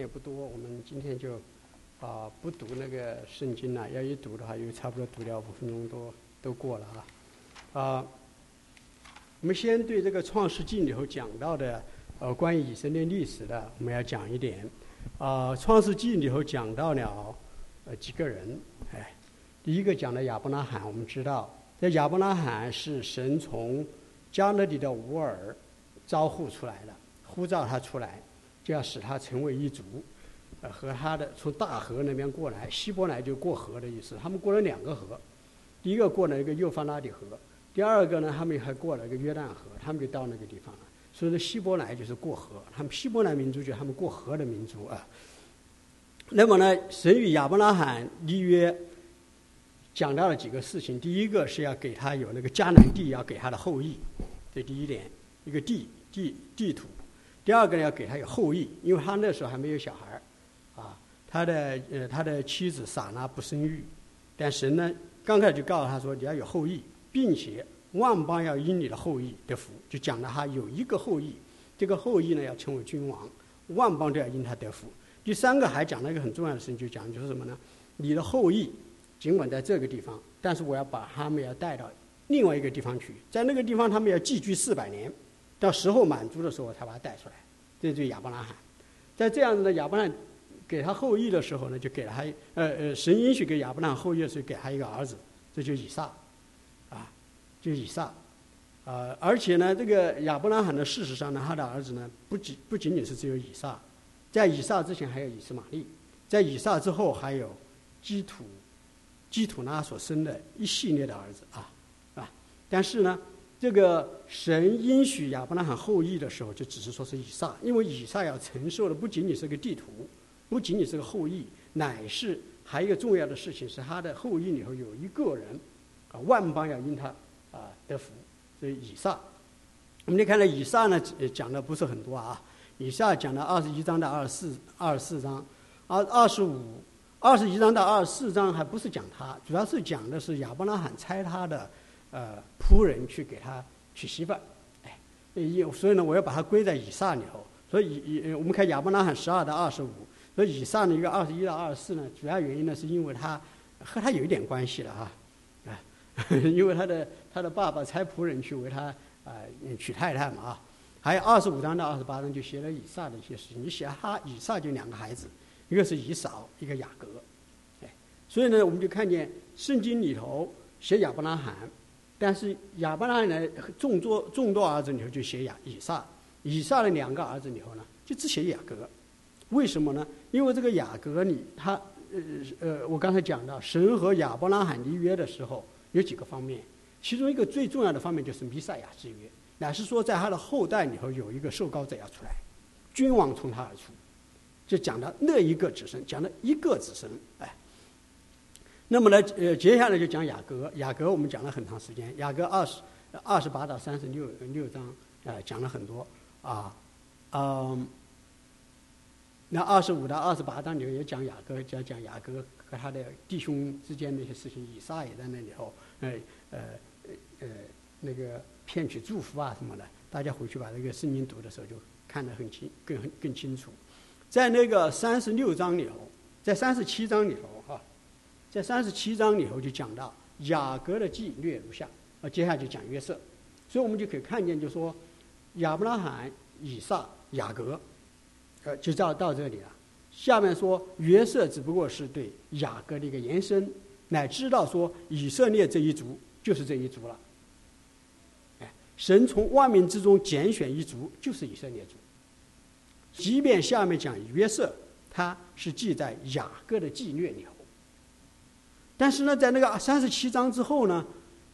也不多，我们今天就啊不读那个圣经了。要一读的话，又差不多读掉五分钟多都过了啊。啊，我们先对这个创世纪里头讲到的呃关于以色列历史的，我们要讲一点。啊，创世纪里头讲到了呃几个人，哎，第一个讲的亚伯拉罕，我们知道，这亚伯拉罕是神从加勒底的乌尔招呼出来的，呼召他出来。就要使他成为一族，呃，和他的从大河那边过来，希伯来就过河的意思。他们过了两个河，第一个过了一个幼发拉底河，第二个呢，他们还过了一个约旦河，他们就到那个地方了。所以说，希伯来就是过河，他们希伯来民族就是他们过河的民族啊。那么呢，神与亚伯拉罕立约，讲到了几个事情。第一个是要给他有那个迦南地，要给他的后裔，这第一点，一个地地地图。第二个呢，要给他有后裔，因为他那时候还没有小孩儿，啊，他的呃他的妻子撒拉不生育，但神呢刚开始就告诉他说你要有后裔，并且万邦要因你的后裔得福，就讲了他有一个后裔，这个后裔呢要成为君王，万邦都要因他得福。第三个还讲了一个很重要的事情，就讲就是什么呢？你的后裔尽管在这个地方，但是我要把他们要带到另外一个地方去，在那个地方他们要寄居四百年。到时候满足的时候，才把他带出来。这就亚伯拉罕，在这样子的亚伯拉罕给他后裔的时候呢，就给了他呃呃，神允许给亚伯拉罕后裔的时候，给他一个儿子，这就以撒，啊，就以撒，啊，而且呢，这个亚伯拉罕呢，事实上呢，他的儿子呢，不仅不仅仅是只有以撒，在以撒之前还有以斯玛利，在以撒之后还有基土，基土拉所生的一系列的儿子啊，啊，但是呢。这个神应许亚伯拉罕后裔的时候，就只是说是以撒，因为以撒要承受的不仅仅是个地图，不仅仅是个后裔，乃是还有一个重要的事情，是他的后裔里头有一个人，啊，万邦要因他啊得福，所以以撒。我们来看到以撒呢，讲的不是很多啊，以撒讲了二十一章到二十四二十四章，二二十五二十一章到二十四章还不是讲他，主要是讲的是亚伯拉罕猜他的。呃，仆人去给他娶媳妇儿，哎，以所以呢，我要把它归在以撒里头。所以以我们看亚伯拉罕十二到二十五，所以以撒的一个二十一到二十四呢，主要原因呢是因为他和他有一点关系了哈，啊，因为他的他的爸爸差仆人去为他啊娶太太嘛啊。还有二十五章到二十八章就写了以撒的一些事情。你写哈以撒就两个孩子，一个是以扫，一个雅各，哎，所以呢，我们就看见圣经里头写亚伯拉罕。但是亚伯拉罕呢，众多众多儿子里头就写亚以撒，以撒的两个儿子里头呢，就只写雅各，为什么呢？因为这个雅各里，他呃呃，我刚才讲到神和亚伯拉罕立约的时候有几个方面，其中一个最重要的方面就是弥赛亚之约，乃是说在他的后代里头有一个受膏者要出来，君王从他而出，就讲到那一个子孙，讲了一个子孙，哎。那么呢，呃，接下来就讲雅各。雅各我们讲了很长时间，雅各二十二十八到三十六六章，呃，讲了很多啊，嗯，那二十五到二十八章里头也讲雅各，讲讲雅各和他的弟兄之间的一些事情。以撒也在那里头，呃呃呃那个骗取祝福啊什么的。大家回去把这个圣经读的时候就看得很清，更更清楚。在那个三十六章里头，在三十七章里头哈。在三十七章里头就讲到雅各的记略如下，啊，接下来就讲约瑟，所以我们就可以看见，就说亚伯拉罕、以撒、雅各，呃，就到到这里了。下面说约瑟只不过是对雅各的一个延伸，乃知道说以色列这一族就是这一族了。哎，神从万民之中拣选一族，就是以色列族。即便下面讲约瑟，他是记在雅各的纪略里头。但是呢，在那个三十七章之后呢，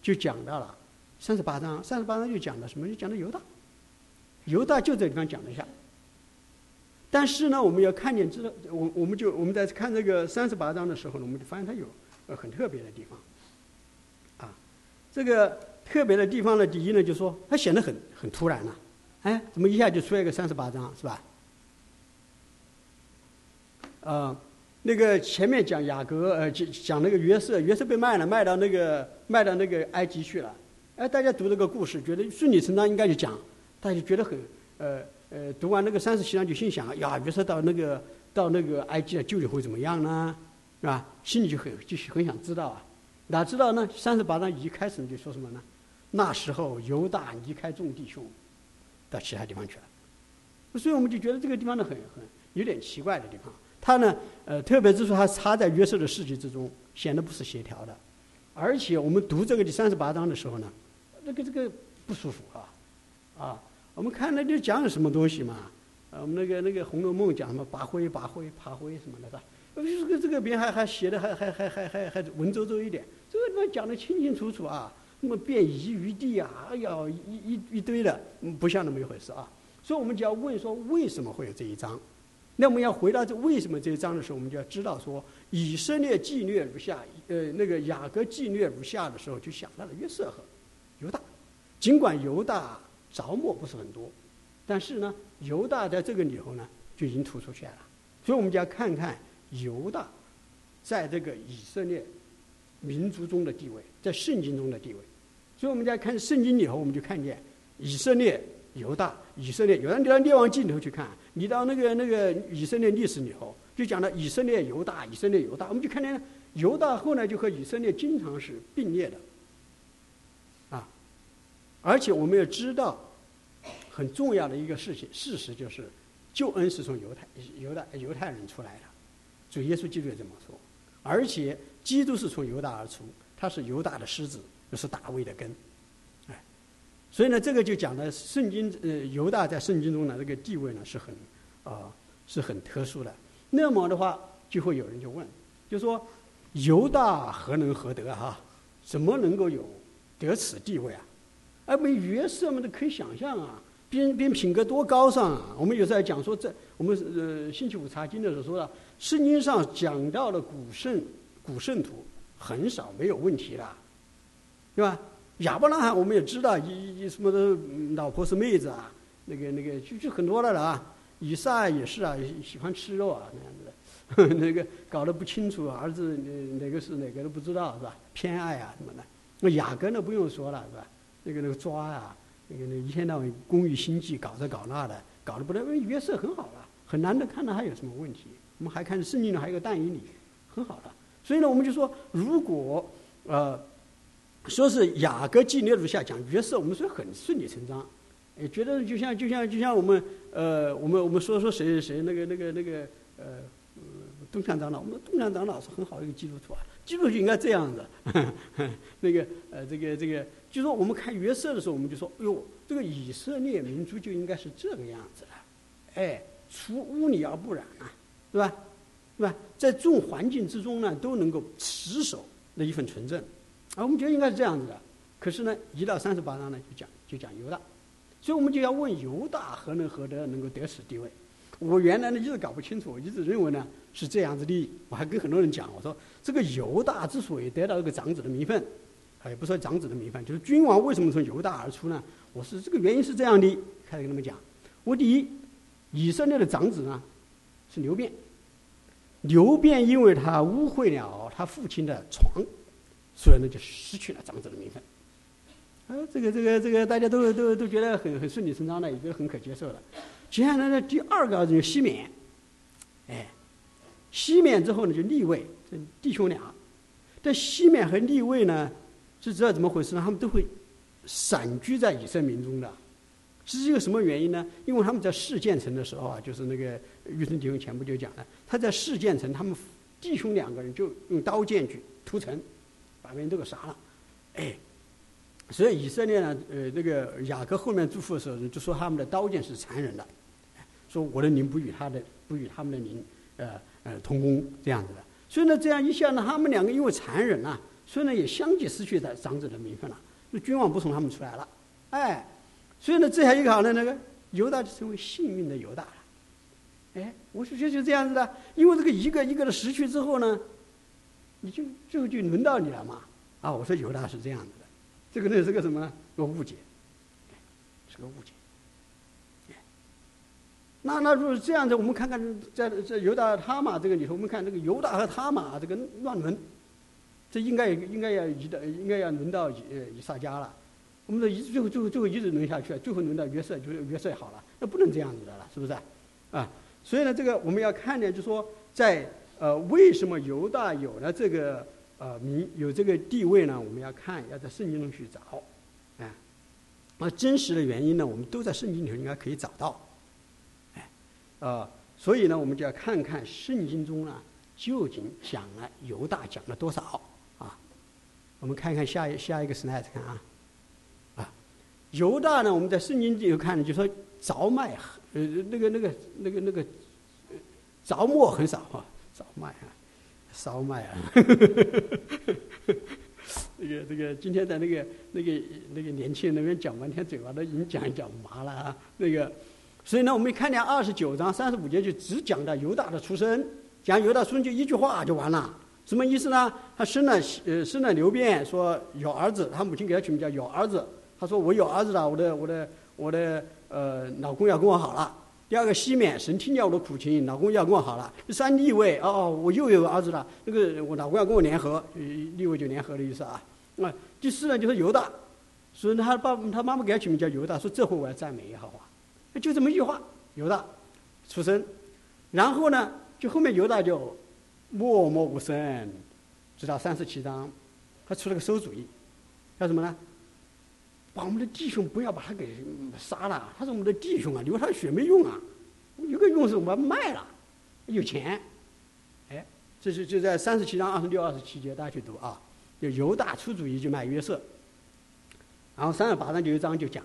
就讲到了三十八章。三十八章就讲的什么？就讲的犹大。犹大就这地方讲了一下。但是呢，我们要看见知道，我我们就我们在看这个三十八章的时候呢，我们就发现它有呃很特别的地方。啊，这个特别的地方呢，第一呢，就说它显得很很突然了。哎，怎么一下就出来一个三十八章，是吧？嗯。那个前面讲雅各，呃，讲讲那个约瑟，约瑟被卖了，卖到那个卖到那个埃及去了。哎，大家读这个故事，觉得顺理成章应该就讲，大家就觉得很，呃呃，读完那个三十七章就心想，呀，约瑟到那个到那个埃及究竟会怎么样呢？是吧？心里就很就很想知道啊。哪知道呢？三十八章一开始就说什么呢？那时候犹大离开众弟兄，到其他地方去了。所以我们就觉得这个地方呢很很有点奇怪的地方。他呢，呃，特别是说他插在约瑟的世界之中，显得不是协调的。而且我们读这个第三十八章的时候呢，这个这个不舒服啊，啊，我们看那就讲了什么东西嘛？呃，我们那个那个《红楼梦》讲什么拔灰、拔灰、爬灰什么的，是吧？这个这个边还还写的还还还还还还文绉绉一点，这个地方讲的清清楚楚啊，那么便移于地啊，哎呀，一一一堆的，不像那么一回事啊。所以我们就要问说，为什么会有这一章？那我们要回答这为什么这一章的时候，我们就要知道说，以色列纪律如下，呃，那个雅各纪律如下的时候，就想到了约瑟和犹大。尽管犹大着墨不是很多，但是呢，犹大在这个里头呢，就已经突出起来了。所以我们就要看看。犹大在这个以色列民族中的地位，在圣经中的地位，所以我们在看圣经里头，我们就看见以色列、犹大、以色列。有人到列王记里头去看，你到那个那个以色列历史里头，就讲到以色列、犹大、以色列、犹大，我们就看见犹大后来就和以色列经常是并列的，啊，而且我们要知道很重要的一个事情，事实就是救恩是从犹太、犹大、犹太人出来的。主耶稣基督也这么说，而且基督是从犹大而出，他是犹大的狮子，又是大卫的根，所以呢，这个就讲的圣经，呃，犹大在圣经中的这个地位呢是很，啊，是很特殊的。那么的话，就会有人就问，就说犹大何能何德哈？怎么能够有得此地位啊？而们约瑟们都可以想象啊。边边品格多高尚啊！我们有时候讲说，这我们呃星期五查经的时候说了，圣经上讲到的古圣古圣徒很少没有问题的，对吧？亚伯拉罕我们也知道，一一什么的老婆是妹子啊，那个那个就就很多了了啊。以撒也是啊，喜欢吃肉啊那样子的，那个搞得不清楚，儿子哪个是哪个都不知道是吧？偏爱啊什么的。那雅各呢不用说了是吧？那个那个抓啊。那个那一天到晚工欲心计，搞这搞那的，搞得不得。因为约瑟很好了，很难得看到他有什么问题。我们还看圣经里还有个但以理，很好的。所以呢，我们就说，如果呃说是雅各记列如下讲约瑟，我们说很顺理成章，也，觉得就像就像就像我们呃我们我们说说谁谁谁那个那个那个呃东强长老，我们东强长老是很好的一个基督徒啊，基督徒应该这样的，那个呃这个这个。就说我们看约瑟的时候，我们就说：“哎呦，这个以色列民族就应该是这个样子的，哎，出污泥而不染啊，对吧？对吧？在众环境之中呢，都能够持守那一份纯正，啊，我们觉得应该是这样子的。可是呢，一到三十八章呢，就讲就讲犹大，所以我们就要问犹大何能何德能够得此地位？我原来呢一直搞不清楚，我一直认为呢是这样子的。我还跟很多人讲，我说这个犹大之所以得到这个长子的名分。”也不说长子的名分，就是君王为什么从犹大而出呢？我是这个原因是这样的，开始跟他们讲。我第一，以色列的长子呢是刘辩，刘辩因为他污秽了他父亲的床，所以呢就失去了长子的名分。啊，这个这个这个大家都都都觉得很很顺理成章的，也觉得很可接受的。接下来呢，第二个就西缅，哎，西缅之后呢就立位，这弟兄俩，这西缅和立位呢。是知道怎么回事呢？他们都会散居在以色列民中的，是一个什么原因呢？因为他们在世建城的时候啊，就是那个玉生弟兄前不就讲了，他在世建城，他们弟兄两个人就用刀剑去屠城，把别人都给杀了，哎，所以以色列呢，呃，那个雅各后面祝福的时候就说他们的刀剑是残忍的，说我的灵不与他的不与他们的灵，呃呃同工这样子的，所以呢，这样一下呢，他们两个因为残忍啊。所以呢，也相继失去的长子的名分了。那君王不从他们出来了，哎，所以呢，这还一个好呢，那个犹大就成为幸运的犹大了。哎，我是觉得就这样子的，因为这个一个一个的失去之后呢，你就最后就轮到你了嘛。啊，我说犹大是这样子的，这个呢是个什么？个误解，是个误解。那那如果这样子，我们看看在在犹大他嘛这个里头，我们看这个犹大和他嘛这个乱伦。这应该应该要移到，应该要轮到以以撒家了。我们说一最后最后最后一直轮下去，最后轮到约瑟，就是约瑟好了。那不能这样子的了，是不是？啊，所以呢，这个我们要看呢，就说在呃，为什么犹大有了这个呃名有这个地位呢？我们要看，要在圣经中去找，哎，那真实的原因呢，我们都在圣经里头应该可以找到，哎，啊，所以呢，我们就要看看圣经中呢究竟讲了犹大讲了多少啊？我们看看下一下一个 slide 看啊，啊，犹大呢，我们在圣经里头看呢，就说着麦呃那个那个那个那个着墨很少啊。烧麦啊，烧麦啊，那个那个今天在那个那个那个年轻人那边讲半天，嘴巴都已经讲讲麻了啊。那个，所以呢，我们看见二十九章三十五节就只讲到犹大的出生，讲犹大出生就一句话就完了，什么意思呢？他生了呃生了刘变，说有儿子，他母亲给他取名叫有儿子，他说我有儿子了，我的我的我的呃老公要跟我好了。第二个西面，神听见我的苦情，老公要跟我好了。第三立位，哦，我又有儿子了。那个我老公要跟我联合，立位就联合的意思啊。啊，第四呢就是犹大，所以他爸他妈妈给他取名叫犹大，说这回我要赞美耶和华，就这么一句话，犹大出生，然后呢，就后面犹大就默默无声，直到三十七章，他出了个馊主意，叫什么呢？把我们的弟兄不要把他给杀了，他是我们的弟兄啊，流他的血没用啊，有个用是我们卖了，有钱，哎，这是就在三十七章二十六、二十七节，大家去读啊。就犹大出主意就卖约瑟，然后三十八章就一章就讲，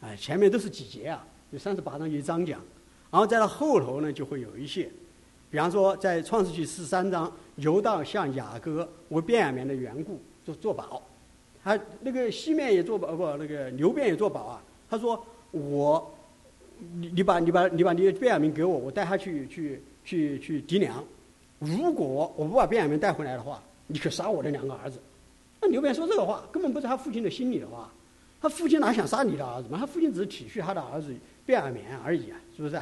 哎，前面都是几节啊，就三十八章就一章讲，然后在到后头呢就会有一些，比方说在创世纪十三章，犹大向雅各为变雅明的缘故做做保。他那个西面也做保不，那个牛便也做保啊。他说：“我，你你把你把你把你的卞雅明给我，我带他去去去去敌粮。如果我不把卞雅明带回来的话，你可杀我的两个儿子。”那牛便说这个话，根本不是他父亲的心里的话。他父亲哪想杀你的儿子嘛？他父亲只是体恤他的儿子卞雅明而已啊，是不是？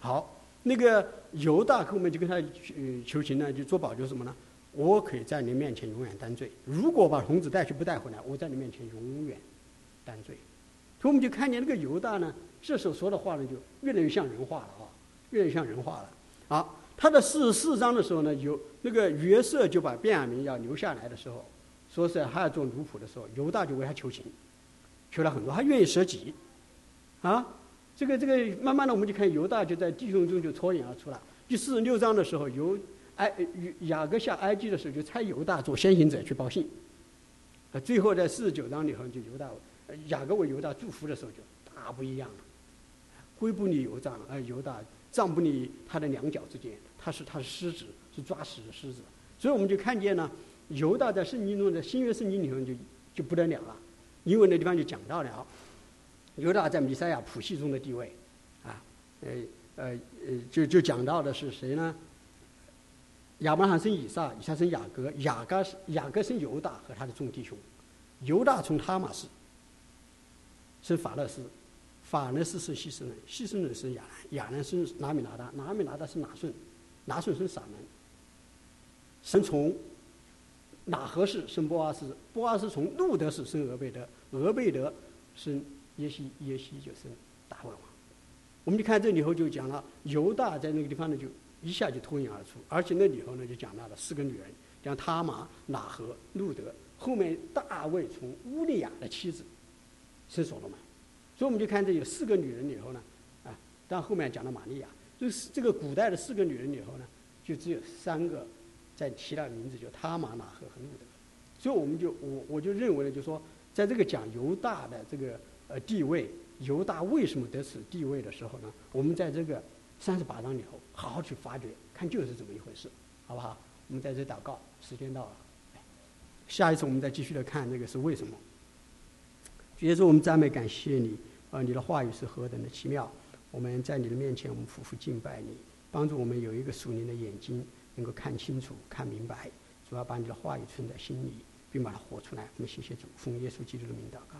好，那个犹大后面就跟他求情呢，就做保就是什么呢？我可以在你面前永远担罪。如果把童子带去不带回来，我在你面前永远担罪。所以我们就看见那个犹大呢，这时候说的话呢，就越来越像人话了啊，越来越像人话了。啊，他的四十四章的时候呢，有那个约瑟就把卞雅明要留下来的时候，说是他要做奴仆的时候，犹大就为他求情，求了很多，他愿意舍己。啊，这个这个，慢慢的我们就看犹大就在弟兄中就脱颖而出了。第四十六章的时候，犹埃雅各下埃及的时候，就差犹大做先行者去报信。啊，最后在四十九章里头，就犹大雅各为犹大祝福的时候，就大不一样了。灰不离犹大，呃，犹大葬不离他的两脚之间，他是他是狮子，是抓死的狮子。所以我们就看见呢，犹大在圣经中的新约圣经里头就就不得了了，因为那地方就讲到了犹大在弥赛亚谱系中的地位，啊，呃呃呃，就就讲到的是谁呢？亚伯拉罕生以撒，以撒生雅各，雅各雅各生犹大和他的众弟兄。犹大从他玛氏生法勒斯，法勒斯生希斯人，希斯人生亚兰，亚兰生拿米拿达，拿米拿达生拿顺，拿顺生撒门。生从哪何氏生波阿斯，波阿斯从路德氏生俄贝德，俄贝德生耶西，耶西就生大卫王。我们就看这里头就讲了犹大在那个地方呢就。一下就脱颖而出，而且那里头呢就讲到了四个女人，讲他玛、拿和、路德。后面大卫从乌利亚的妻子生所罗门，所以我们就看这有四个女人里头呢，啊，但后面讲到玛利亚，就是这个古代的四个女人里头呢，就只有三个在提到名字，叫他玛、拿和和路德。所以我们就我我就认为呢，就说在这个讲犹大的这个呃地位，犹大为什么得此地位的时候呢，我们在这个。三十八章里头，好好去发掘，看就是这么一回事，好不好？我们在这祷告，时间到了，下一次我们再继续的看这个是为什么。主耶稣，我们赞美感谢你，啊，你的话语是何等的奇妙！我们在你的面前，我们夫妇敬拜你，帮助我们有一个属灵的眼睛，能够看清楚、看明白。主要把你的话语存在心里，并把它活出来。我们谢谢主，奉耶稣基督的名祷告。